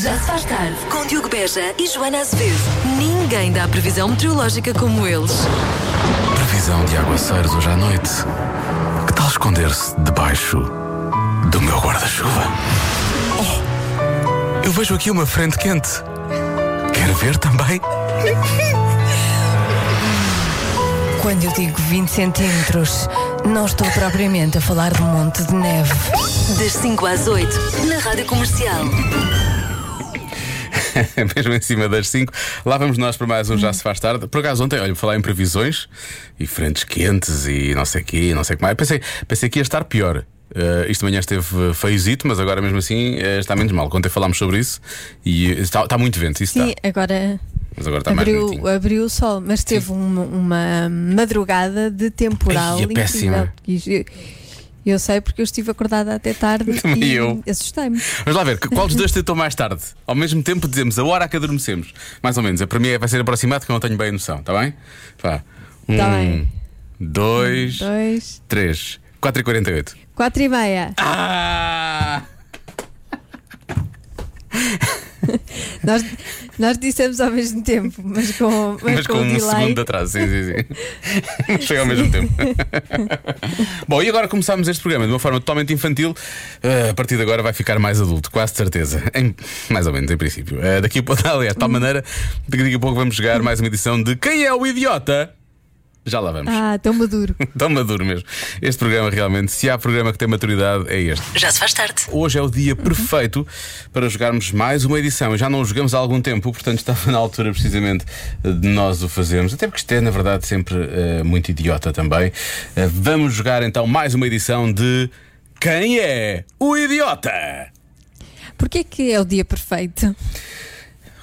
Já se faz tarde com Diogo Beja e Joana Azevedo. Ninguém dá previsão meteorológica como eles. Previsão de aguaceiros hoje à noite. Que tal esconder-se debaixo do meu guarda-chuva? Oh, eu vejo aqui uma frente quente. Quer ver também? Quando eu digo 20 centímetros, não estou propriamente a falar de um monte de neve. Das 5 às 8, na Rádio Comercial. Mesmo em cima das 5. Lá vamos nós para mais um Já Se Faz Tarde. Por acaso, ontem, olha, falar em previsões e frentes quentes e não sei o quê, não sei o que mais. Pensei, pensei que ia estar pior. Uh, isto de manhã esteve feiozito, mas agora mesmo assim uh, está menos mal. Ontem falámos sobre isso e está, está muito vento. Isso Sim, está. agora Mas agora está mais abriu, bonitinho. abriu o sol, mas teve uma, uma madrugada de temporal Ai, é péssima. Eu, sei porque eu estive acordada até tarde Também e eu. assustei-me. Vamos lá ver, qual dos dois tentou mais tarde? Ao mesmo tempo dizemos a hora que adormecemos. Mais ou menos. Para mim é- vai ser aproximado que eu não tenho bem a noção, está bem? Vá. Um, Tá bem. dois, Dois, três, quatro e quarenta e oito. quatro e meia. Ah! Nós, nós dissemos ao mesmo tempo, mas com, mas Mas com com um segundo de atrás, sim, sim, sim. Foi ao mesmo tempo. Bom, e agora começámos este programa de uma forma totalmente infantil. Uh, a partir de agora vai ficar mais adulto, quase certeza. Em- mais ou menos, em princípio. Uh, daqui a pouco, aliás, de tal maneira, que daqui a pouco vamos jogar mais uma edição de Quem é o Idiota? Já lá vamos. Ah, tão maduro. Tão maduro mesmo. Este programa realmente, se há programa que tem maturidade, é este. Já se faz tarde. Hoje é o dia perfeito para jogarmos mais uma edição. Já não o jogamos há algum tempo, portanto estava na altura precisamente de nós o fazermos. Até porque isto é, na verdade, sempre eh, muito idiota também. Eh, vamos jogar então mais uma edição de Quem é o Idiota? Porquê que é o dia perfeito?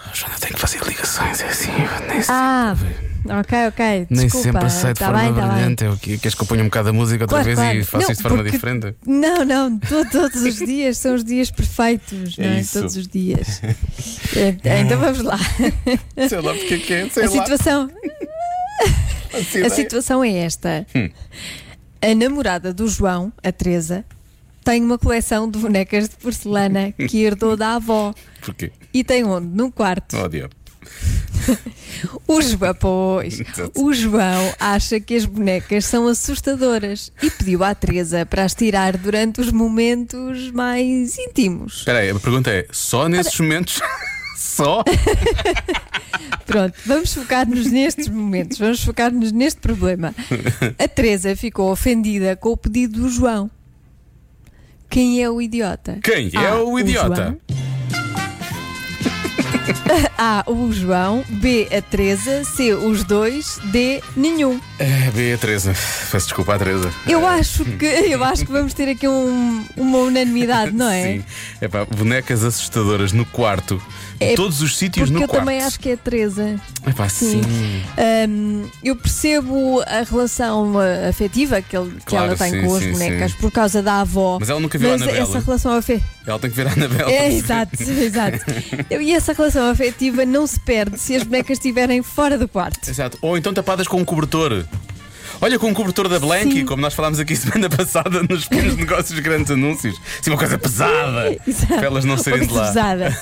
Oh, Joana, tenho que fazer ligações, é assim. eu Nem, Ah, ok, ok. nem Desculpa. sempre aceito de tá forma bem, tá brilhante. Eu, que- queres que eu ponha um bocado a música outra Claro, vez claro. e faço Não, isto de forma porque- diferente? Não, não, to- todos os dias são os dias perfeitos, não É é? isso. Todos os dias. É, então vamos lá. Sei lá porque é que é, sei A lá. situação, a situação é esta: Hum. a namorada do João, a Teresa, tem uma coleção de bonecas de porcelana que herdou da avó Porquê? e tem onde? Num quarto. Oh, diabo. O João, pois, o João acha que as bonecas são assustadoras e pediu à Teresa para as tirar durante os momentos mais íntimos. Espera aí, a pergunta é: só nesses momentos? só? Pronto, vamos focar-nos nestes momentos, vamos focar-nos neste problema. A Teresa ficou ofendida com o pedido do João. Quem é o idiota? Quem é A, o idiota? João. A. O João. B. A Teresa. C. Os dois. D. Nenhum. É, B, a Teresa. Peço desculpa à Teresa. Eu acho que, eu acho que vamos ter aqui um- uma unanimidade, não é? Sim. É pá, bonecas assustadoras no quarto. Em É todos os sítios Porque no eu quarto. também acho que é a Teresa. É pá, sim. Hum, eu percebo a relação uh, afetiva que, ele- que Claro, ela tem sim, com as sim, bonecas sim. por causa da avó. Mas ela nunca viu a Anabela. essa relação afetiva. Ela tem que ver a Anabela. É, exato, exato. E essa relação afetiva não se perde se as bonecas estiverem fora do quarto. Exato. Ou então tapadas com um cobertor. Olha, com um cobertor da Blanky, Sim. como nós falámos aqui semana passada nos pequenos negócios, grandes anúncios. Sim, uma coisa pesada. Exato. Para elas não saírem de lá. pesada.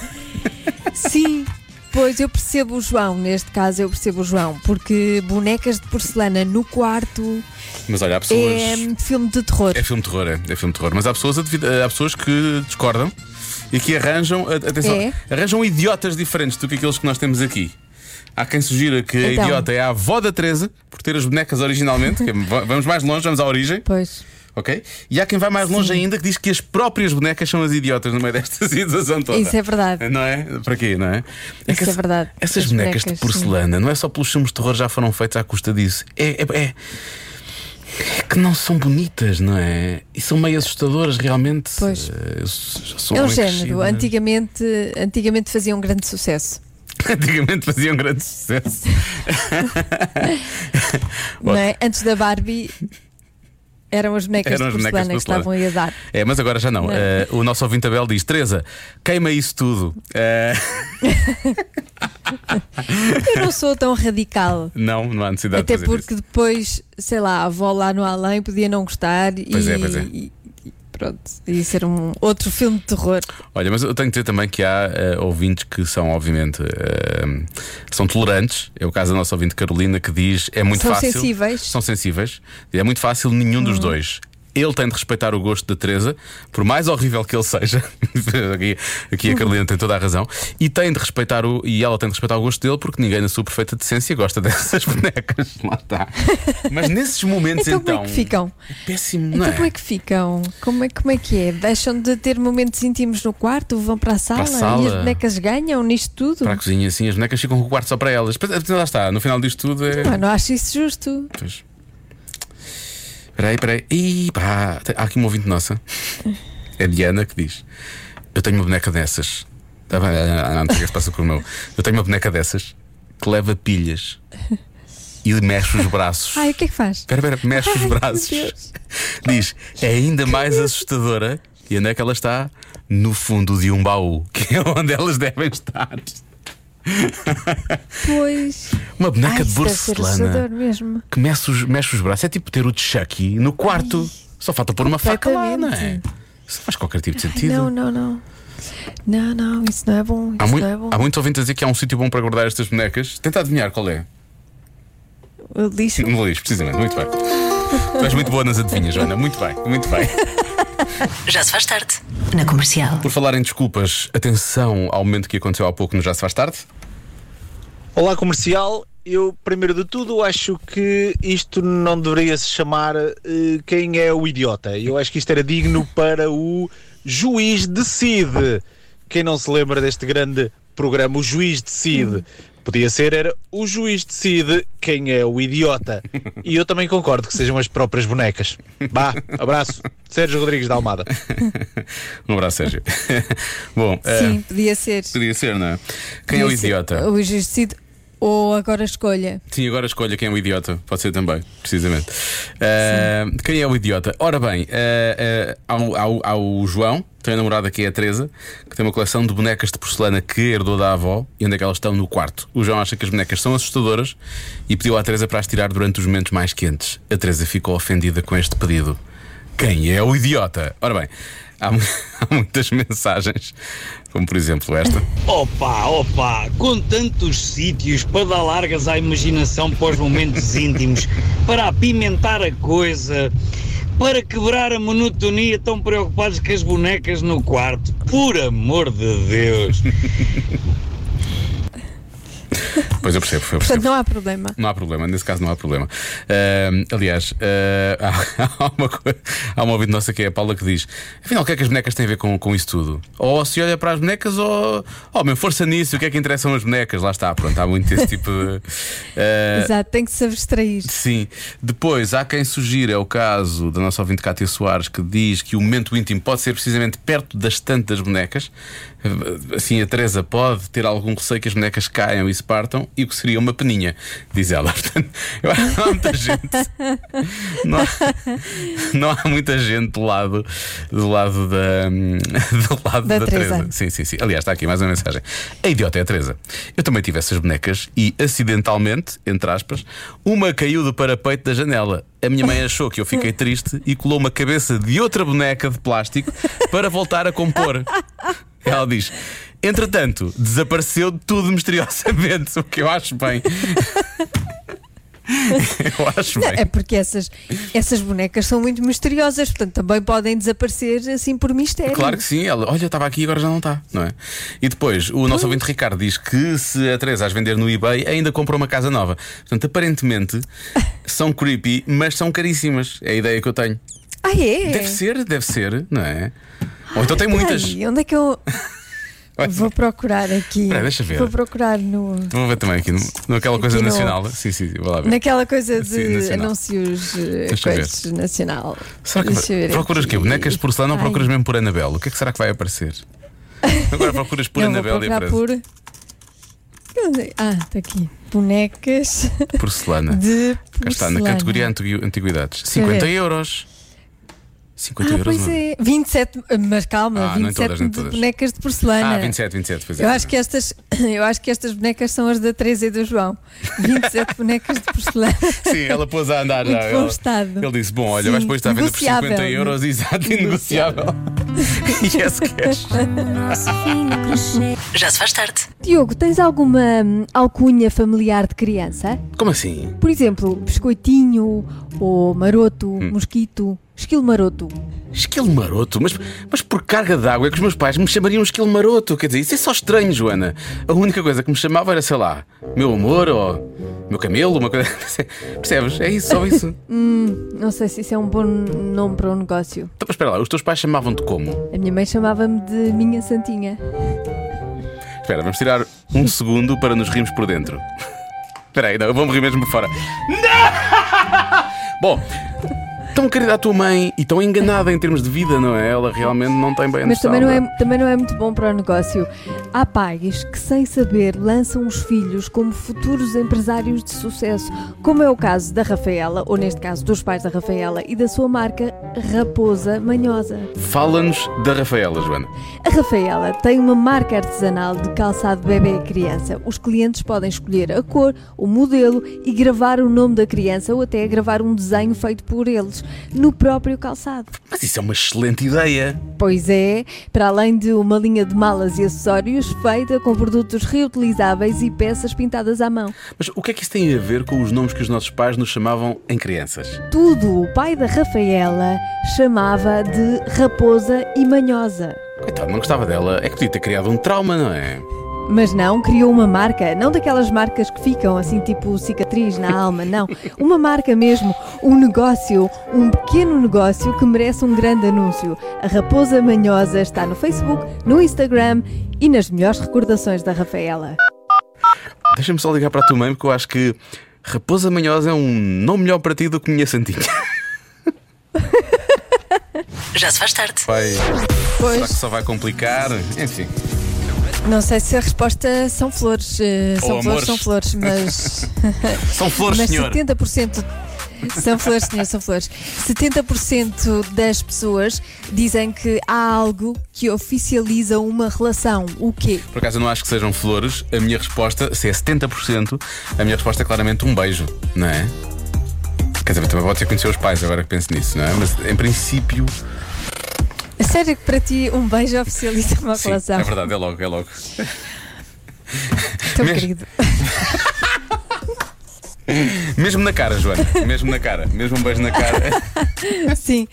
Sim. Pois eu percebo o João, neste caso eu percebo o João, porque bonecas de porcelana no quarto Mas olha, há pessoas. é filme de terror. É filme de terror, é, é filme de terror. Mas há pessoas, a há pessoas que discordam e que arranjam, a- atenção, É? arranjam idiotas diferentes do que aqueles que nós temos aqui. Há quem sugira que a Então. idiota é a avó da Teresa, por ter as bonecas originalmente, é- va- vamos mais longe, vamos à origem, Pois. ok? E há quem vai mais longe ainda que diz que as próprias bonecas são as idiotas no meio desta situação toda. Isso é verdade. Não é? Para quê, não é? Isso que é verdade. Essas As bonecas, bonecas, de porcelana, não é só pelos filmes de terror já foram feitos à custa disso. É, é, é- é que não são bonitas, não é? E são meio assustadoras realmente. Pois. Sou É um homem género. crescido, Antigamente, antigamente fazia um grande sucesso. Antigamente faziam grande sucesso. Não é? Antes da Barbie eram as bonecas Eram de as bonecas porcelana de que estavam aí a dar. É, mas agora já não. Não. Eh, o nosso ouvinte Abel diz: Teresa, queima isso tudo. Eh, Eu não sou tão radical. não, não há necessidade Até de fazer porque depois, sei lá, a avó lá no além podia não gostar Pois e, é, pois é. e- Pronto, ia ser um outro filme de terror. Olha, mas eu tenho que dizer também que há eh, ouvintes que são, obviamente, eh, são tolerantes. É o caso da nossa ouvinte Carolina que diz é muito São fácil. sensíveis. São sensíveis. É muito fácil nenhum dos Uhum. dois. Ele tem de respeitar o gosto da Teresa, por mais horrível que ele seja. aqui, aqui a Carolina tem toda a razão. E tem de respeitar o e ela tem de respeitar o gosto dele, porque ninguém na sua perfeita decência gosta dessas bonecas. Lá está. Mas nesses momentos Então, então. como é que ficam? é péssimo, não Então é? como é que ficam? Como é, como é que é? Deixam de ter momentos íntimos no quarto, vão para a sala, Para a sala. e as bonecas ganham nisto tudo? Para a cozinha, assim, as bonecas ficam com o quarto só para elas. Depois, lá está, no final disto tudo é. Ah, não acho isso justo. Pois. Peraí, peraí. Ih, pá, há aqui uma ouvinte nossa. É a Diana que diz: Eu tenho uma boneca dessas. Ah, ah, Não, se passa com o meu. Eu tenho uma boneca dessas que leva pilhas e mexe os braços. Ai, o que é que faz? Espera, espera, mexe os braços. Diz: É ainda mais assustadora. E onde é que ela está? No fundo de um baú, que é onde elas devem estar. Pois. Uma boneca Ai, de porcelana mesmo. que mexe os, mexe os braços. É tipo ter o Chucky no quarto. Só falta pôr uma faca lá, não é? Isso faz qualquer tipo de Ai, sentido. não, não, não. Não, não, isso não é bom. Há, Isso mui- não é bom. há muitos ouvintes a dizer que há um sítio bom para guardar estas bonecas. Tenta adivinhar qual é. O lixo. No lixo, precisamente. Muito bem. Tu és muito boa nas adivinhas, Joana. Muito bem, muito bem. Já se faz tarde. Na comercial. Por falar em desculpas, atenção ao momento que aconteceu há pouco no Já Se Faz Tarde. Olá comercial, eu primeiro de tudo acho que isto não deveria se chamar eh, quem é o idiota. Eu acho que isto era digno para o juiz decide. Quem não se lembra deste grande programa, o juiz decide. Podia ser era o juiz decide quem é o idiota. E eu também concordo que sejam as próprias bonecas. Bah, abraço. Sérgio Rodrigues da Almada. Um abraço, Sérgio. Bom, eh, Sim, podia ser. podia ser, não é? Quem é o Podia ser. idiota? O juiz decide. Ou agora escolha. Sim, agora escolha quem é o idiota. Pode ser também, precisamente. Eh, quem é o idiota? Ora bem, eh, eh, há, o- há o- há o João, tem a namorada que é a Teresa, que tem uma coleção de bonecas de porcelana que herdou da avó e onde é que elas estão no quarto. O João acha que as bonecas são assustadoras e pediu à Teresa para as tirar durante os momentos mais quentes. A Teresa ficou ofendida com este pedido. Quem é o idiota? Ora bem, há, há muitas mensagens, como por exemplo esta. Opa, opa, com tantos sítios para dar largas à imaginação para os momentos íntimos, para apimentar a coisa, para quebrar a monotonia, tão preocupados com as bonecas no quarto. Por amor de Deus! Pois eu percebo, eu percebo. Portanto, não há problema. Não há problema, nesse caso não há problema. Ahm, aliás, ah, há, há uma, coi- há uma ouvinte nossa que é a Paula que diz: afinal, o que é que as bonecas têm a ver com, com isso tudo? Ou se olha para as bonecas, ou. Oh, meu, força nisso, o que é que interessam as bonecas? Lá está, pronto, há muito esse tipo de. ah, Exato, tem que se abstrair. Sim. Depois, há quem sugira, é o caso da nossa ouvinte Cátia Soares, que diz que o momento íntimo pode ser precisamente perto da estante das bonecas. Assim, a Teresa pode ter algum receio que as bonecas caiam e se partam, e o que seria uma peninha, diz ela. Portanto, eu acho que não há muita gente. Não há, não há muita gente do lado, do lado da, do lado Da da, Teresa. Teresa. Sim, sim, sim. Aliás, está aqui mais uma mensagem. A idiota é a Teresa. Eu também tive essas bonecas e, acidentalmente, entre aspas, uma caiu do parapeito da janela. A minha mãe achou que eu fiquei triste e colou uma cabeça de outra boneca de plástico para voltar a compor. Ela diz: Entretanto, desapareceu tudo misteriosamente, o que eu acho bem. eu acho Não, bem. é porque essas, essas bonecas são muito misteriosas, portanto também podem desaparecer assim por mistério. Claro que sim, ela, olha, estava aqui e agora já não está, não é? E depois, o nosso ouvinte Ricardo diz que se a Teresa as vender no eBay, ainda comprou uma casa nova. Portanto, aparentemente são creepy, mas são caríssimas. É a ideia que eu tenho. Ah, é? Deve ser, deve ser, não é? Ou então tem muitas. Peraí, onde é que eu. Vou procurar aqui. Espera, deixa ver. Vou procurar no. Vou ver também aqui, no- naquela coisa Aqui no- nacional. Sim, sim, vou lá ver. Naquela coisa de Sim, anúncios eh, eu ver. coisas nacional. Será que Deixa procuras aqui. quê? Bonecas de porcelana ou Ai. procuras mesmo por Anabel? O que é que será que vai aparecer? Agora procuras por Não, vou Anabel e aparece. por. Ah, está aqui. Bonecas Porcelana. de Cá está, na porcelana. categoria antigu- antiguidades. Deixa eu 50 ver. euros. 50 Ah, euros. pois não é. 27, mas calma, Ah, não em 27 todas, de todas. bonecas de porcelana. Ah, 27, 27, pois é. Eu acho, que estas, eu acho que estas bonecas são as da Teresa e do João. 27 bonecas de porcelana. Sim, ela pôs a andar Muito já. bom Ela- estado. Ele disse: Bom, olha, Sim, vais depois estar a venda por 50 negociável. euros, exato, inegociável. yes, cash. Já se faz tarde. Diogo, tens alguma hum, alcunha familiar de criança? Como assim? Por exemplo, biscoitinho, ou maroto, Hum. mosquito, esquilo maroto. Esquilo maroto? Mas, mas por carga d'água é que os meus pais me chamariam esquilo maroto. Quer dizer, isso é só estranho, Joana. A única coisa que me chamava era, sei lá, meu amor ou meu camelo, uma coisa. Percebes? É isso, só isso. Não sei se isso é um bom nome para um negócio. Então, mas espera lá, os teus pais chamavam-te como? A minha mãe chamava-me de Minha Santinha. Espera, vamos tirar um segundo para nos rirmos por dentro. Espera aí, não, eu vou-me rir mesmo por fora. Não! Bom, tão querida a tua mãe e tão enganada em termos de vida, não é? Ela realmente não tem bem a Mas noção, também não, não é, também não é muito bom para o negócio. Há pais que, sem saber, lançam os filhos como futuros empresários de sucesso, como é o caso da Rafaela, ou neste caso dos pais da Rafaela, e da sua marca Raposa Manhosa. Fala-nos da Rafaela, Joana. A Rafaela tem uma marca artesanal de calçado bebê e criança. Os clientes podem escolher a cor, o modelo e gravar o nome da criança ou até gravar um desenho feito por eles no próprio calçado. Mas isso é uma excelente ideia. Pois é, para além de uma linha de malas e acessórios feita com produtos reutilizáveis e peças pintadas à mão. Mas o que é que isso tem a ver com os nomes que os nossos pais nos chamavam em crianças? Tudo o pai da Rafaela chamava de Raposa e Manhosa. Coitado, não gostava dela. É que podia ter criado um trauma, não é? Mas não, criou uma marca, não daquelas marcas que ficam assim tipo cicatriz na alma, não. Uma marca mesmo, um negócio, um pequeno negócio que merece um grande anúncio. A Raposa Manhosa está no Facebook, no Instagram e nas melhores recordações da Rafaela. Deixa-me só ligar para a tua mãe, porque eu acho que Raposa Manhosa é um nome melhor para ti do que minha Santinha. Já se faz tarde. Vai. Será Pois, que só vai complicar? Enfim. Não sei se a resposta são flores, eh, são Ou flores, amores. são flores, mas São flores, Mas senhor. 70% são flores, senhor, são flores. 70% das pessoas dizem que há algo que oficializa uma relação. O quê? Por acaso eu não acho que sejam flores. A minha resposta, se é 70%, a minha resposta é claramente um beijo, não é? Quer dizer, também pode ser conhecer os pais, agora que penso nisso, não é? Mas em princípio. A sério que para ti um beijo oficializa uma Sim, relação? é verdade, é logo, é logo. Tão Mesmo- querido. Mesmo na cara, Joana. Mesmo na cara. Mesmo um beijo na cara. Sim,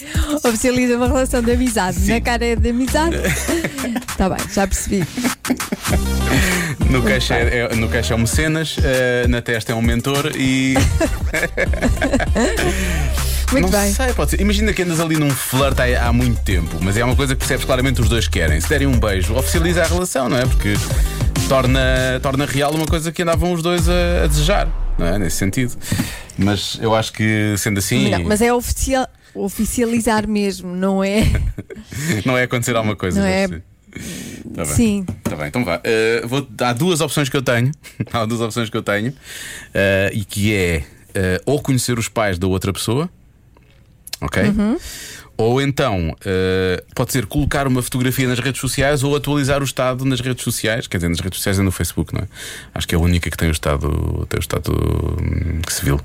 oficializa uma relação de amizade. Na cara é de amizade. Está bem, já percebi. No queixo é, é- no queixo é um mecenas, eh, na testa é um mentor e. Muito não bem. sei, pode ser. Imagina que andas ali num flirt há, há muito tempo, mas é uma coisa que percebes claramente os dois querem. Se derem um beijo, oficializa a relação, não é? Porque torna, torna real uma coisa que andavam os dois a, a desejar, não é? Nesse sentido. Mas eu acho que sendo assim. Não, mas é oficial, oficializar mesmo, não é? Não é acontecer alguma coisa. Não é-. Tá bem. Sim. Tá bem, então vá. Eh, vou, há duas opções que eu tenho. há duas opções que eu tenho. eh, e que é eh, ou conhecer os pais da outra pessoa, ok? Ou então eh, pode ser colocar uma fotografia nas redes sociais ou atualizar o estado nas redes sociais, quer dizer, nas redes sociais e no Facebook, não é? Acho que é a única que tem o estado, tem o estado hum, civil.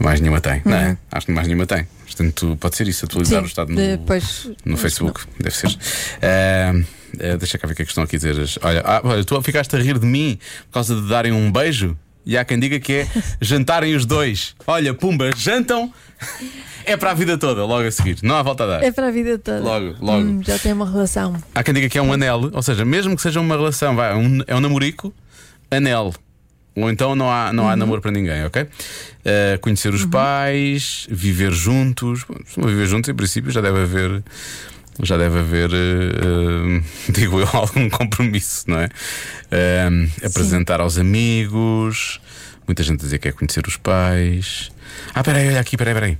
Mais nenhuma tem, não é? Acho que mais nenhuma tem. Portanto, pode ser isso, atualizar Sim, o estado no, depois- no Facebook, deve ser. Ah, ah, deixa cá ver o que é que estão aqui a dizer. Olha, ah, olha, tu ficaste a rir de mim por causa de darem um beijo. E há quem diga que é jantarem os dois. Olha, pumba, jantam. É para a vida toda, logo a seguir. Não há volta a dar. É para a vida toda. Logo, logo. Hum, já tem uma relação. Há quem diga que é um anel, ou seja, mesmo que seja uma relação, vai, um- é um namorico, anel. Ou então não há, não há namoro para ninguém, ok? Uh, conhecer os pais, viver juntos. Bom, Se não viver juntos, em princípio, já deve haver. Já deve haver, uh, uh, digo eu, algum compromisso, não é? Uh, apresentar aos amigos. Muita gente a dizer que é conhecer os pais. Ah, peraí, olha aqui, peraí, peraí.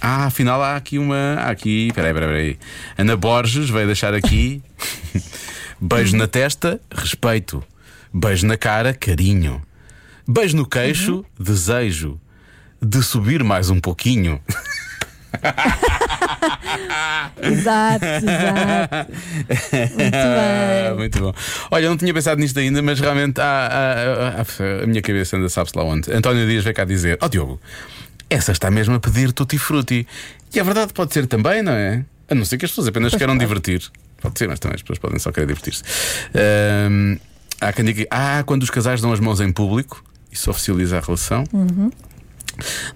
Ah, afinal há aqui uma. Há aqui. Peraí, peraí, peraí. Ana Borges veio deixar aqui. Beijo na testa, respeito. Beijo na cara, carinho. Beijo no queixo, desejo. De subir mais um pouquinho. Exato, exato. Muito bem. Muito bom. Olha, eu não tinha pensado nisto ainda, mas realmente há- há- há- a minha cabeça anda, sabe-se lá onde. António Dias veio cá dizer: Ó Diogo, essa está mesmo a pedir tutti frutti. E a verdade pode ser também, não é? A não ser que as pessoas apenas queiram divertir. Pode ser, mas também as pessoas podem só querer divertir-se. Ahm, há quem diga: Ah, quando os casais dão as mãos em público, isso oficializa a relação.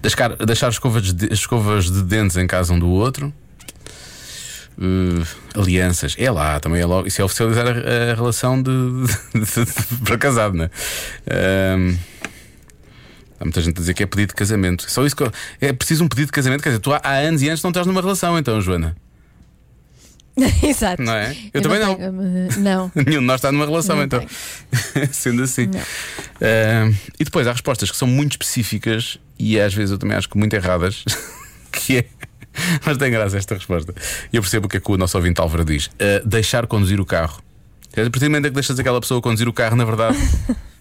Deixar, deixar escovas, de, escovas de dentes em casa um do outro. Uh, alianças, é lá, também é logo. Isso é oficializar a, a relação de, de- de- para casado, não é? Ahm, há muita gente a dizer que é pedido de casamento. Só isso que eu- é preciso um pedido de casamento. Quer dizer, tu há, há anos e anos não estás numa relação, então, Joana. Exato. Não é? Eu também não. tenho, mas- não. Nenhum de nós está numa relação, Não então. Sendo assim. Ahm, e depois há respostas que são muito específicas e às vezes eu também acho que muito erradas. que é. Mas tem graça esta resposta. Eu percebo o que é que o nosso ouvinte Álvaro diz: Ah, deixar conduzir o carro. A partir do momento em que deixas aquela pessoa conduzir o carro, na verdade,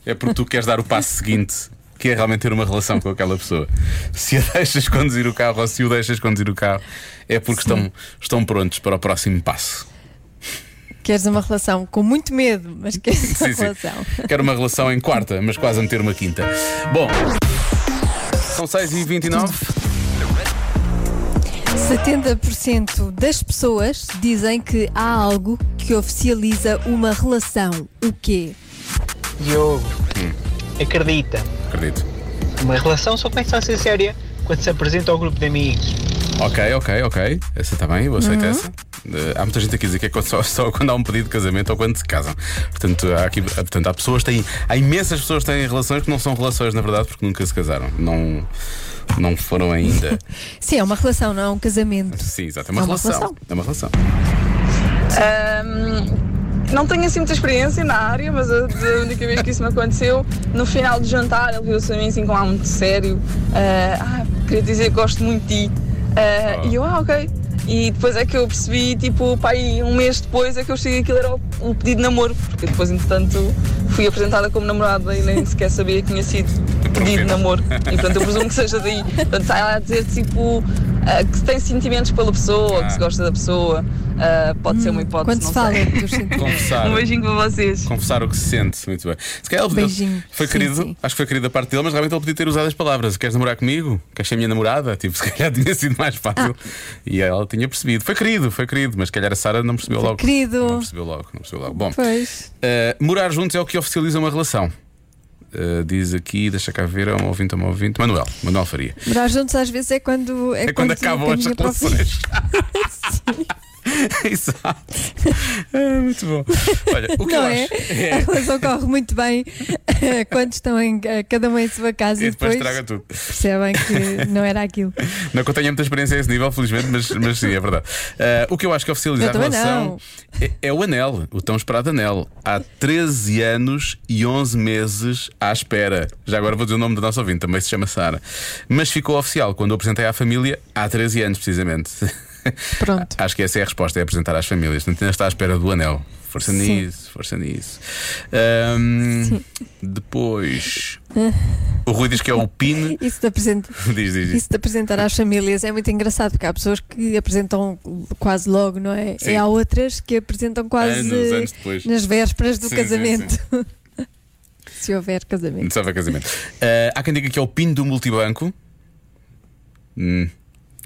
é porque tu queres dar o passo seguinte. Que é realmente ter uma relação com aquela pessoa. Se a deixas conduzir o carro ou se o deixas conduzir o carro, é porque estão, estão prontos para o próximo passo. Queres uma relação com muito medo, mas queres uma Sim, sim. relação. Quero uma relação em quarta, mas quase a meter uma quinta. Bom, são 6h29. 70% das pessoas dizem que há algo que oficializa uma relação. O quê? Diogo, acredita, Acredito. uma relação só começa a ser séria quando se apresenta ao grupo de amigos. Ok, ok, ok. Essa está bem, eu aceito Uhum. essa. Eh, há muita gente aqui a dizer que é só, só quando há um pedido de casamento ou quando se casam. Portanto, há, aqui, portanto, há pessoas que têm. Há imensas pessoas que têm relações que não são relações, na verdade, porque nunca se casaram. Não, não foram ainda. Sim, é uma relação, não é um casamento. Sim, exato. É uma, É uma relação. relação. É uma relação. Ahm, não tenho assim muita experiência na área, mas a, a única vez que isso me aconteceu, no final do jantar, ele virou-se a mim assim com um ar muito sério. ah, ah, queria dizer que gosto muito de ti. Ah, E eu, ah, ok. E depois é que eu percebi, tipo, pai, um mês depois é que eu cheguei aquilo era o, pedido de namoro, porque depois, entretanto, fui apresentada como namorada e nem sequer sabia que tinha sido pedido de namoro. E portanto, eu presumo que seja daí. Portanto, está ela a dizer, tipo, que se tem sentimentos pela pessoa, que se gosta da pessoa. Ah, pode ser uma hipótese. Quando se não fala dos. Confessar. Um beijinho para vocês. Confessar o que se sente, muito bem. Se calhar ele- Beijinho. foi Sim, querido, sim. acho que foi querido da parte dele, mas realmente ele podia ter usado as palavras: Queres namorar comigo? Queres ser minha namorada? Tipo, se calhar tinha sido mais fácil. E ela tinha percebido. Foi querido, foi querido, mas se calhar a Sara não percebeu logo. querido. Não percebeu logo, não percebeu logo. Bom, Pois. eh, morar juntos é o que oficializa uma relação. Eh, diz aqui, deixa cá ver, é um ouvinte, é um ouvinte. Manuel, Manuel Faria. Morar juntos às vezes é quando é, É quando se acabam as relações. Exato. É, muito bom. Olha, o que Não eu é? acho. A relação corre muito bem quando estão em eh, cada um em sua casa E e depois depois estraga tudo. percebem que não era aquilo. Não que eu tenha muita experiência a esse nível, felizmente, mas, mas sim, é verdade. Ah, o que eu acho que oficializa Eu a relação é, é o anel, o tão esperado anel. Há 13 anos e 11 meses à espera. Já agora vou dizer o nome da nossa ouvinte, também se chama Sara. Mas ficou oficial quando eu apresentei à família há 13 anos, precisamente. Pronto. Acho que essa é a resposta, é apresentar às famílias. Ainda está à espera do anel. Força Sim. nisso, força nisso. Ahm, depois, o Rui diz que é o PIN. Isso de, apresent... Diz, diz, diz. Isso de apresentar às famílias é muito engraçado porque há pessoas que apresentam quase logo, não é? Sim. E há outras que apresentam quase Anos, anos depois. nas vésperas do Sim, sim, casamento. Se houver casamento. Só para casamento. Ah, há quem diga que é o PIN do multibanco. Hum,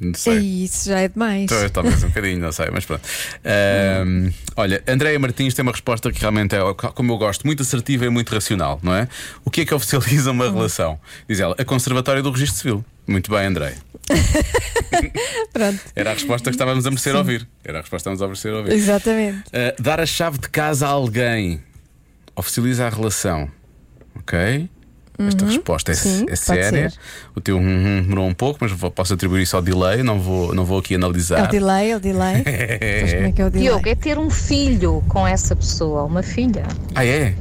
não sei. E isso já é demais. Talvez, talvez um bocadinho, não sei, mas pronto. Ahm, olha, Andréia Martins tem uma resposta que realmente é, como eu gosto, muito assertiva e muito racional, não é? O que é que oficializa uma relação? Diz ela, a Conservatória do Registro Civil. Muito bem, André. Pronto. Era a resposta que estávamos a merecer ouvir. Era a resposta que estávamos a merecer ouvir. Exatamente. Uh, dar a chave de casa a alguém oficializa a relação. Ok? Esta resposta é, Uhum. Sim, é séria. O teu hum, hum demorou um pouco, mas vou- posso atribuir isso ao delay. Não vou, não vou aqui É o analisar. delay, é o delay. Pois como é que é o delay? Diogo, é ter um filho com essa pessoa, uma filha. Ah, é?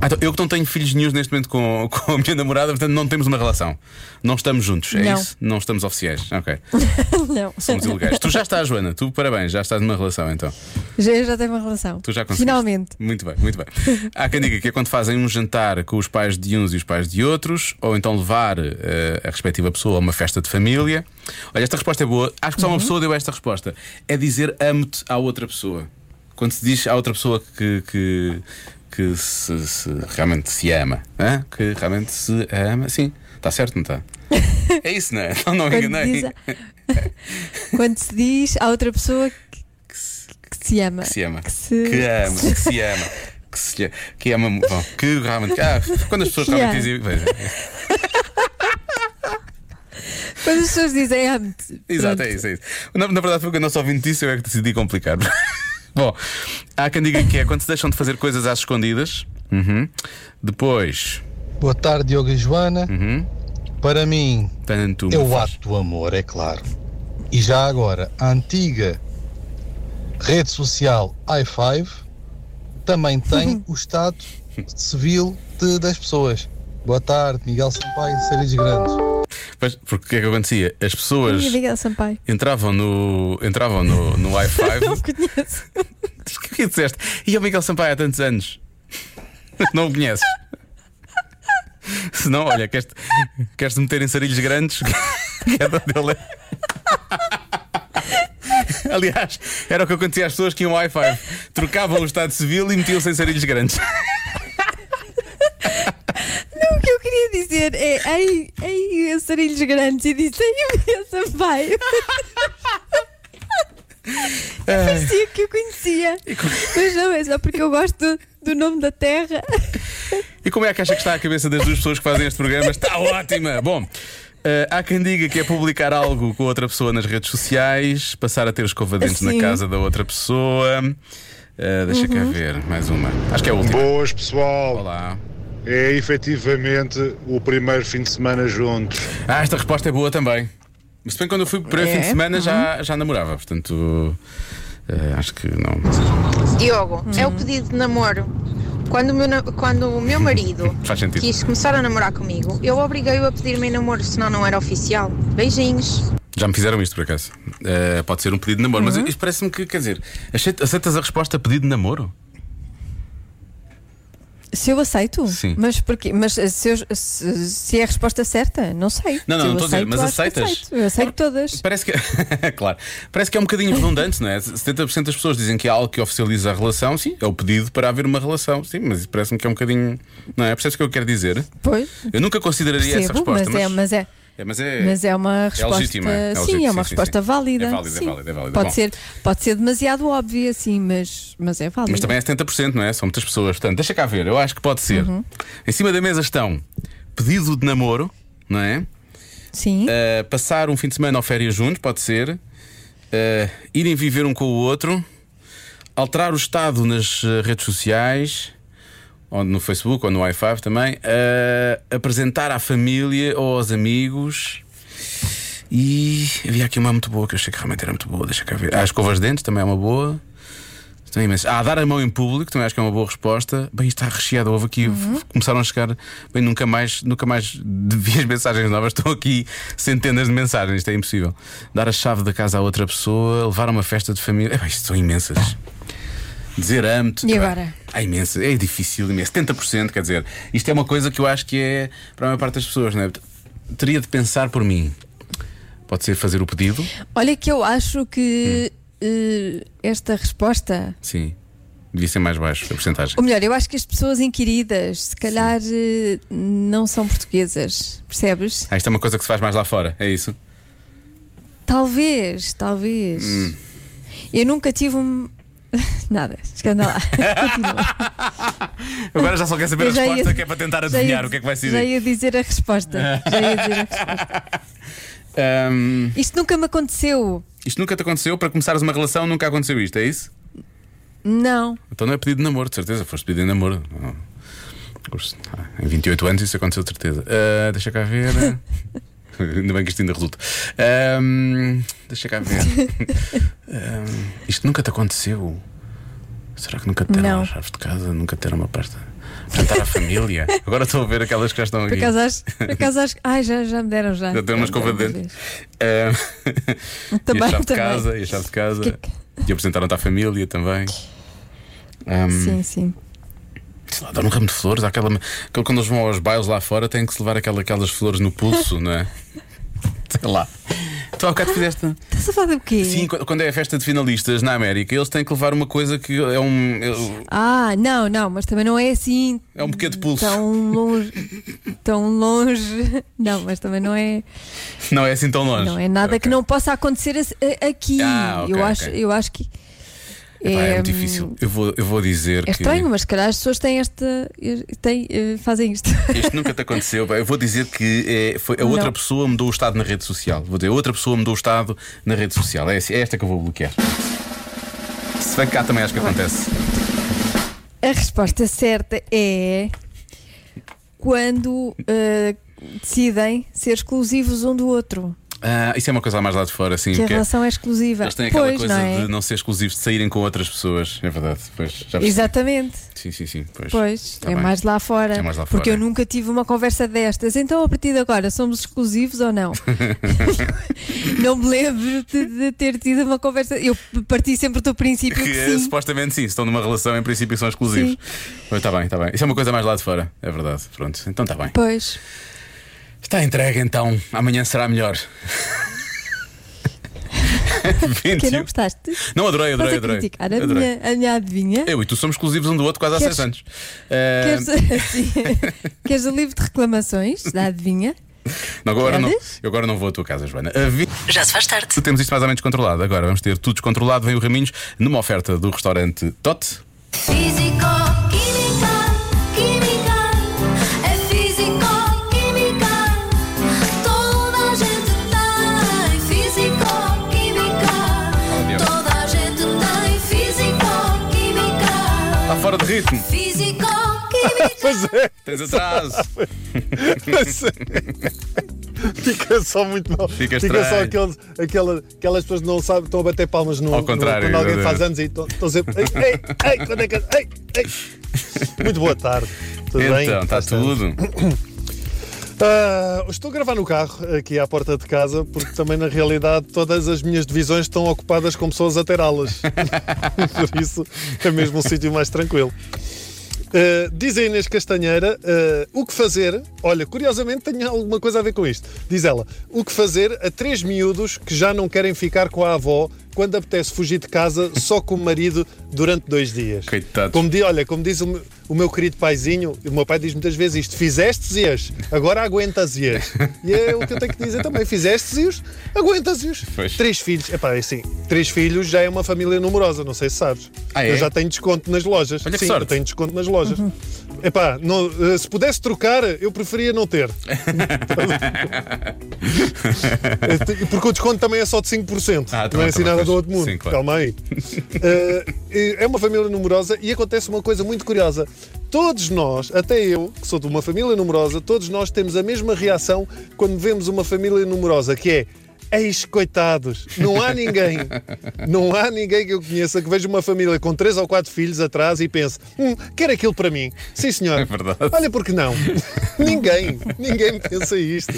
Ah, então, eu que não tenho filhos nenhum neste momento com, com a minha namorada, portanto não temos uma relação. Não estamos juntos, é Não. isso? Não estamos oficiais. Ok. Não. Somos ilegais. tu já estás, Joana. Tu, parabéns, já estás numa relação então. Já, já tenho uma relação. Tu já conseguiste. Finalmente. Muito bem, muito bem. Há quem diga que é quando fazem um jantar com os pais de uns e os pais de outros, ou então levar eh, a respectiva pessoa a uma festa de família. Olha, esta resposta é boa. Acho que só uma Uhum. pessoa deu esta resposta. É dizer amo-te à outra pessoa. Quando se diz à outra pessoa que. que que se, se realmente se ama, hã? que realmente se ama, sim, está certo, não está? É isso, não é? Não, não Quando, enganei. diz a- Quando se diz à outra pessoa que, que se ama. Que se ama. Que se, Que ama, que se ama. Que se que ama. Bom, que realmente. Ah, quando as pessoas Que realmente dizem. veja, Quando as pessoas dizem amo-te. Exato, pronto. é isso, é isso. Na, na verdade, foi quando eu só ouvinte disso, eu é que decidi complicar. Bom, há quem diga que é quando se deixam de fazer coisas às escondidas. Uhum. Depois, Boa tarde, Diogo e Joana. Uhum. Para mim, tanto. é o ato do amor, é claro. E já agora, a antiga rede social i5 também tem o estado civil de- das pessoas. Boa tarde, Miguel Sampaio, Séries Grandes. Pois, porque o que é que acontecia? As pessoas Sampaio. entravam no, entravam no, no Não i5. conheço. O que disseste? E o Miguel Sampaio há tantos anos. Não o conheces? Se não, olha, queres-te queres meter em sarilhos grandes? Que é da dele. Aliás, era o que acontecia às pessoas que iam ao i5. Trocavam o Estado Civil e metiam-se em sarilhos grandes. Não, o que eu queria dizer é ei, ei, sarilhos grandes e disse ei, Miguel Sampaio. Parecia que eu conhecia. Mas não, é só porque eu gosto do, do nome da terra. E como é que acha que está a cabeça das duas pessoas que fazem este programa? Está ótima! Bom. eh, há quem diga que é publicar algo com outra pessoa nas redes sociais, passar a ter escova de dentes na Sim. casa da outra pessoa. Eh, deixa cá ver, mais uma. Acho que é a última. Boas, pessoal. Olá. É efetivamente o primeiro fim de semana juntos. Ah, esta resposta é boa também. Se bem que quando eu fui para o fim de É? semana já, já namorava, portanto eh, acho que não. Diogo, é o pedido de namoro. Quando o meu, quando o meu marido Faz sentido. quis começar a namorar comigo, eu obriguei-o a pedir-me em namoro, senão não era oficial. Beijinhos. Já me fizeram isto por acaso. Eh, pode ser um pedido de namoro, mas isto parece-me que, quer dizer, aceita- aceitas a resposta a pedido de namoro? Se eu aceito? Sim. Mas porquê? Mas se, eu- se- se é a resposta certa, não sei. Não, não, Se não estou a dizer, mas aceitas? aceito. Eu aceito todas. Parece que. claro. Parece que é um bocadinho redundante, não é? 70% das pessoas dizem que é algo que oficializa a relação, sim, é o pedido para haver uma relação, sim, mas parece-me que é um bocadinho. Não é? Percebes o que eu quero dizer? Pois. Eu nunca consideraria essa Percebo, resposta. mas, é, mas é. É, mas é. Mas é uma resposta. legítima, é sim, legítima, é uma sim, sim, resposta sim. válida. É válida, é sim. válida, é válida. Pode, Bom. ser, pode ser demasiado óbvia, sim, mas, mas é válida. Mas também é 70%, não é? São muitas pessoas. Portanto, deixa cá ver. Eu acho que pode ser. Uhum. Em cima da mesa estão pedido de namoro, não é? Sim. Uh, passar um fim de semana ou férias juntos, pode ser. Uh, irem viver um com o outro. Alterar o estado nas uh, redes sociais. Ou no Facebook ou no i5 também. Uh, apresentar à família ou aos amigos. E havia aqui uma muito boa que eu achei que realmente era muito boa. Deixa cá ver. Ah, as escovas de dentes também é uma boa. Estão imensas. Ah, dar a mão em público também acho que é uma boa resposta. Bem, isto está recheado. Houve aqui, f- começaram a chegar. Bem, nunca mais, nunca mais vi as mensagens novas. Estão aqui centenas de mensagens. Isto é impossível. Dar a chave da casa a outra pessoa, levar a uma festa de família. É, bem, isto são imensas. Dizer amo-te. E agora? É imenso, é difícil, imenso. 70%, quer dizer, isto é uma coisa que eu acho que é para a maior parte das pessoas, não é? Teria de pensar por mim. Pode ser fazer o pedido, Olha que eu acho que Hum. eh, esta resposta. sim. Devia ser mais baixo a porcentagem. Ou melhor, eu acho que as pessoas inquiridas, se calhar, eh, não são portuguesas, percebes? Ah, isto é uma coisa que se faz mais lá fora, é isso? Talvez, talvez. Hum. Eu nunca tive um. Nada, escanda lá. Agora já só quer saber a já ia- resposta, que é para tentar Já ia- adivinhar o que é que vai ser. Já ia dizer a resposta. Já ia dizer a resposta. Ahm, Isto nunca me aconteceu. isto nunca te aconteceu? Para começares uma relação nunca aconteceu isto, é isso? Não. Então não é pedido de namoro, de certeza. Foste pedido de namoro. Não. Ah, Em 28 anos isso aconteceu de certeza. Ah, deixa cá ver. Ainda bem que isto ainda resulta. Ahm, deixa cá ver. Ahm, isto nunca te aconteceu? Será que nunca te deram as chaves de casa? Nunca te deram uma pasta? Jantar à família. Agora estou a ver aquelas que já estão Por aqui. acaso acho, por acaso acho Ai, já, já me deram já. Já tem uma escova de dente. Também, e a chave de também. casa, e a chave de casa. Que- E apresentaram-te à família também. Sim, sim. Dar um ramo de flores, aquela, quando eles vão aos bailes lá fora, têm que se levar aquela, aquelas flores no pulso, não é? Sei lá. Tu há bocado fizeste. Estás a falar do quê? Sim, qu- quando é a festa de finalistas na América, eles têm que levar uma coisa que é um. é- Ah, não, não, mas também não é assim. É um buquê de pulso. Tão longe. Tão longe. Não, mas também não é. Não é assim tão longe. Não é nada que não possa acontecer aqui. Ah, ok, eu, acho, ok. eu acho que. Epá, é, muito difícil. Eu vou, eu vou dizer É que. estranho, mas se calhar as pessoas têm esta. Têm, eh, fazem isto. Isto nunca te aconteceu. Eu vou dizer que é, foi, a outra Não. pessoa mudou o estado na rede social. Vou dizer, outra pessoa mudou o estado na rede social. É, é esta que eu vou bloquear. Se bem cá também acho que acontece. A resposta certa é quando eh, decidem ser exclusivos um do outro. Ah, isso é uma coisa mais lá de fora, assim. que a é- relação é exclusiva. Eles têm aquela pois, coisa não é? de não ser exclusivos, de saírem com outras pessoas. É verdade. Pois, já percebi. Exatamente. Sim, sim, sim. Pois, Pois, Tá é bem. mais lá fora. É mais lá Porque fora, eu nunca tive uma conversa destas. Então, a partir de agora, somos exclusivos ou não? não me lembro de, de ter tido uma conversa. Eu parti sempre do princípio que, Que sim. supostamente sim, se estão numa relação, em princípio são exclusivos. Está bem, está bem. Isso é uma coisa mais lá de fora, é verdade. Pronto, então está bem. Pois. Está entregue então, amanhã será melhor. Que 21. não gostaste? Não, adorei, adorei, Estás a adorei. criticar a Adorei. minha, a minha adivinha? Eu e tu somos exclusivos um do outro quase há Queres- seis anos. Eh, Queres, assim, queres o livro de reclamações da adivinha? não, agora, não, Queres? eu agora não vou à tua casa, Joana. A vi- Já se faz tarde. Temos isto mais ou menos controlado. Agora vamos ter tudo descontrolado. Vem o Raminhos numa oferta do restaurante Tot. Físico, química, de ritmo. Físico. Pois é. Tens atraso. Mas é. Fica só muito mal. Fica só estranho. aqueles, aquela, aquelas pessoas que não sabem, estão a bater palmas no, Ao no- contrário, quando alguém faz anos e estão, estão sempre. Ei, ei, ei, quando é que. Ei, ei. Muito boa tarde. Tudo bem? Então, está Cá estamos. tudo. Ah, estou a gravar no carro, aqui à porta de casa, porque também na realidade todas as minhas divisões estão ocupadas com pessoas a ter aulas. Por isso é mesmo um sítio mais tranquilo. Uh, diz a Inês Castanheira uh, o que fazer. Olha, curiosamente tem alguma coisa a ver com isto. Diz ela: o que fazer a três miúdos que já não querem ficar com a avó quando apetece fugir de casa só com o marido durante dois dias. Coitados. Como diz, olha, como diz o meu, o meu querido paizinho, o meu pai diz muitas vezes isto: fizestes-os, agora aguentas-os. E é o que eu tenho que dizer também: fizestes-os, aguentas-os. Três filhos, epá, é assim, três filhos já é uma família numerosa, não sei se sabes. Ah, é? Eu já tenho desconto nas lojas. Olha que Sim, sorte. eu tenho desconto nas lojas. Epá, não, eh, se pudesse trocar, eu preferia não ter. Eh, Porque o desconto também é só de 5%. Ah, não também, é assim nada do outro mundo. Sim, claro. Calma aí. Eh, é uma família numerosa e acontece uma coisa muito curiosa. Todos nós, até eu, que sou de uma família numerosa, todos nós temos a mesma reação quando vemos uma família numerosa, que é Eis, coitados, não há ninguém, não há ninguém que eu conheça que veja uma família com três ou quatro filhos atrás e pense, hum, quer aquilo para mim. Sim, senhor. É verdade. Olha, porque não? ninguém, ninguém pensa isto.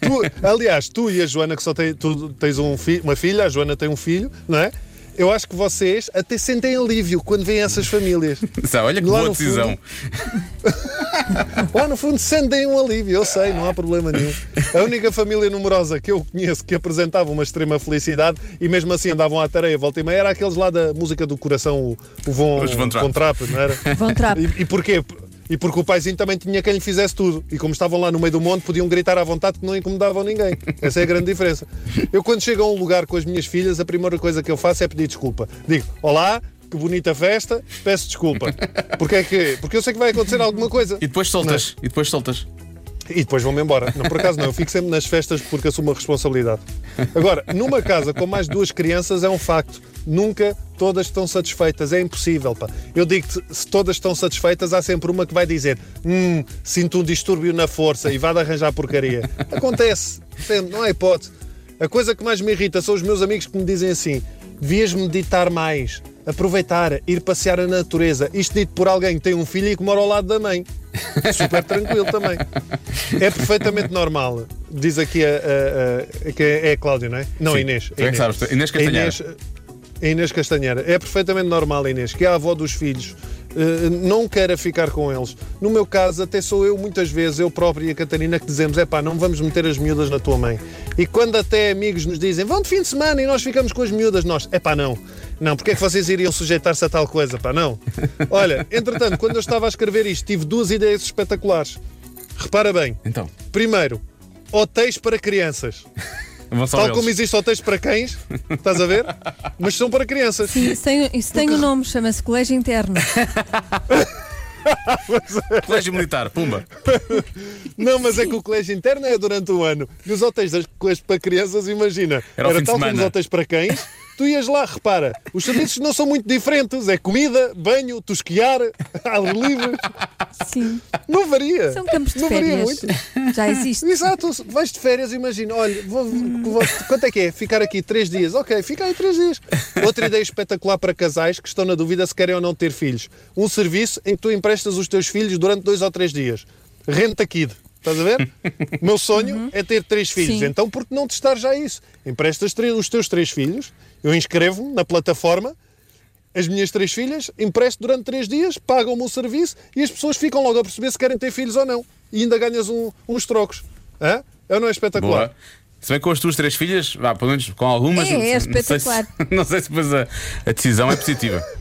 Tu- aliás, tu e a Joana, que só tem, tu tens um fi- uma filha, a Joana tem um filho, não é? Eu acho que vocês até sentem alívio quando veem essas famílias. Sabe, olha que Lá boa no decisão. Lá no fundo sentem um alívio, eu sei, não há problema nenhum. A única família numerosa que eu conheço que apresentava uma extrema felicidade e mesmo assim andavam à tarefa, volta e meia, era aqueles lá da música do coração, o, o Von. Von Trapp, não era? Von Trapp. E, e porquê? E porque o paizinho também tinha quem lhe fizesse tudo. E como estavam lá no meio do monte, podiam gritar à vontade que não incomodavam ninguém. Essa é a grande diferença. Eu, quando chego a um lugar com as minhas filhas, a primeira coisa que eu faço é pedir desculpa. Digo: Olá, que bonita festa, peço desculpa. Porque é que. Porque eu sei que vai acontecer alguma coisa. E depois soltas. E depois soltas. E depois vão-me embora. Não, por acaso não, eu fico sempre nas festas porque assumo uma responsabilidade. Agora, numa casa com mais duas crianças é um facto. Nunca todas estão satisfeitas, é impossível. Pá. Eu digo-te, se todas estão satisfeitas, há sempre uma que vai dizer: Hum, sinto um distúrbio na força e de arranjar porcaria. Acontece, sempre, não há hipótese. A coisa que mais me irrita são os meus amigos que me dizem assim: devias meditar mais, aproveitar, ir passear a natureza. Isto dito por alguém que tem um filho e que mora ao lado da mãe. super tranquilo também. É perfeitamente normal. Diz aqui a, a- a- que é a Cláudia, não é? Não, Sim. Inês. É sabes, Inês A Castanheira. Inês, a Inês Castanheira. É perfeitamente normal, Inês, que a avó dos filhos eh, não queira ficar com eles. No meu caso, até sou eu, muitas vezes, eu próprio e a Catarina, que dizemos: é pá, não vamos meter as miúdas na tua mãe. E quando até amigos nos dizem: vão de fim de semana e nós ficamos com as miúdas, nós: é pá, não. Não, porque é que vocês iriam sujeitar-se a tal coisa? Pá, não. Olha, entretanto, quando eu estava a escrever isto, tive duas ideias espetaculares. Repara bem. Então. Primeiro, hotéis para crianças. Tal eles. como existe hotéis para cães, estás a ver? Mas são para crianças. Sim, isso tem, isso tem um nome, chama-se Colégio Interno. Colégio Militar, pumba. Não, mas é que o colégio interno é durante o ano. E os hotéis das colégios para crianças, imagina, Era de tal como os hotéis para cães. Tu ias lá, repara, os serviços não são muito diferentes. É comida, banho, tosquiar, ar livre. Sim. Não varia. São campos de não varia férias. muito. Já existe. Exato, vais de férias, imagina, olha, vou- vou- quanto é que é? Ficar aqui três dias. Ok, fica aí três dias. Outra ideia espetacular para casais que estão na dúvida se querem ou não ter filhos. Um serviço em que tu emprestas os teus filhos durante dois ou três dias. Renta Kid. Estás a ver? O meu sonho é ter três filhos. Sim. Então, por que não testar já isso? Emprestas os teus três filhos, eu inscrevo-me na plataforma, as minhas três filhas, empresto durante três dias, pagam-me o serviço e as pessoas ficam logo a perceber se querem ter filhos ou não. E ainda ganhas um- uns trocos. Hã? É ou não é espetacular? Boa. Se bem com as tuas três filhas, vá, pelo menos com algumas. É, é não sei se- espetacular. Não sei se depois a, a decisão é positiva.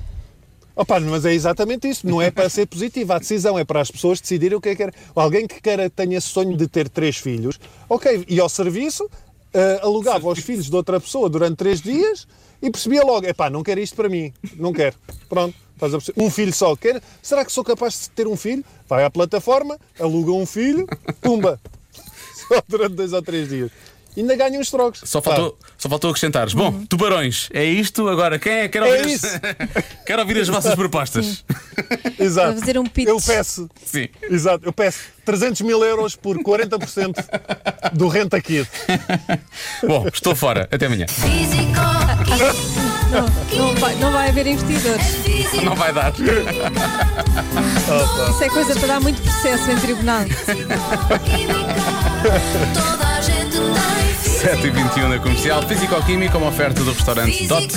Opa, mas é exatamente isso. Não é para ser positiva. A decisão é para as pessoas decidirem o que é que querem. Alguém que queira, tenha sonho de ter três filhos, ok, ia ao serviço, eh, alugava os filhos de outra pessoa durante três dias e percebia logo: epá, não quero isto para mim, não quero. Pronto? Um filho só. Quer... Será que sou capaz de ter um filho? Vai à plataforma, aluga um filho, pumba. Só durante dois ou três dias. Ainda ganha uns trocos. Só faltou, só faltou acrescentares. Bom, tubarões, é isto. Agora, quem é? Quero É ouvir, isso. as... Quero ouvir as vossas propostas. Exato. Para fazer um pitch. Eu peço. Sim. Exato, eu peço 300 mil euros por 40% do Renta Kit. Bom, estou fora. Até amanhã. Físico, Não, não, vai, não vai haver investidores. físico, Não vai dar. Isso é coisa para dar muito processo em tribunal. Química. Toda a gente tem 7h21 na comercial. Físico-Química, uma oferta do restaurante Dot.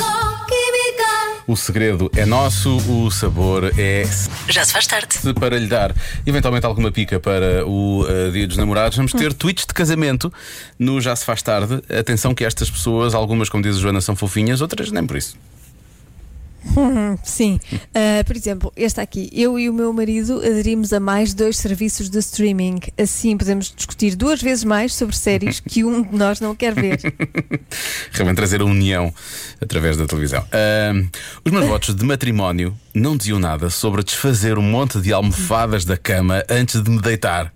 O segredo é nosso, o sabor é. Já se faz tarde. Para lhe dar eventualmente alguma pica para o eh, Dia dos Namorados, vamos ter tweets de casamento no Já Se Faz Tarde. Atenção que estas pessoas, algumas, como diz a Joana, são fofinhas, outras nem por isso. Sim. Ah, por exemplo, este aqui. Eu e o meu marido aderimos a mais dois serviços de streaming. Assim podemos discutir duas vezes mais sobre séries que um de nós não quer ver. Realmente trazer a união através da televisão. Ahm, os meus votos de matrimónio não diziam nada sobre desfazer um monte de almofadas da cama antes de me deitar.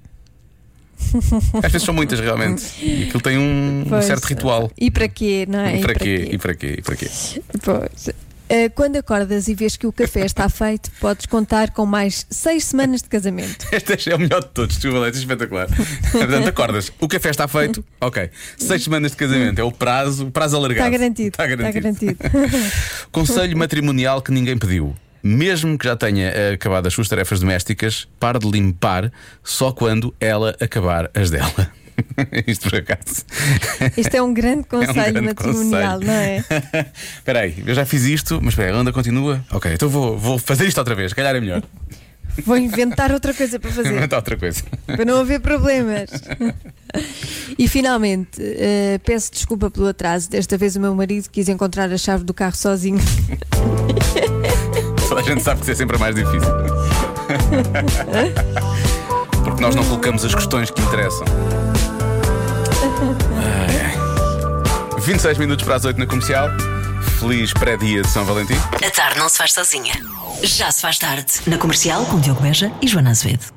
Às vezes são muitas realmente. E aquilo tem um, Pois. certo ritual. E para quê, não é? E para quê? E para quê? E para quê? Pois. Ah, quando acordas e vês que o café está feito, podes contar com mais seis semanas de casamento. Este é o melhor de todos, isto é espetacular. Portanto, acordas, o café está feito, ok. Seis semanas de casamento é o prazo, prazo alargado. Está garantido. Está garantido. Está garantido. Conselho matrimonial que ninguém pediu. Mesmo que já tenha eh, acabado as suas tarefas domésticas, pare de limpar só quando ela acabar as dela. Isto por acaso. Isto é um grande conselho grande matrimonial, conselho. não é? Espera aí, eu já fiz isto, mas espera, a onda continua? Ok, então vou, vou fazer isto outra vez, se calhar é melhor. Vou inventar outra coisa para fazer. Inventar outra coisa. para não haver problemas. E finalmente, eh, peço desculpa pelo atraso. Desta vez o meu marido quis encontrar a chave do carro sozinho. Toda a gente sabe que isso é sempre mais difícil. Porque nós não colocamos as questões que interessam. 26 minutos para as 8 na comercial. Feliz pré-dia de São Valentim. A tarde não se faz sozinha. Já se faz tarde. Na comercial com Diogo Beja e Joana Azevedo.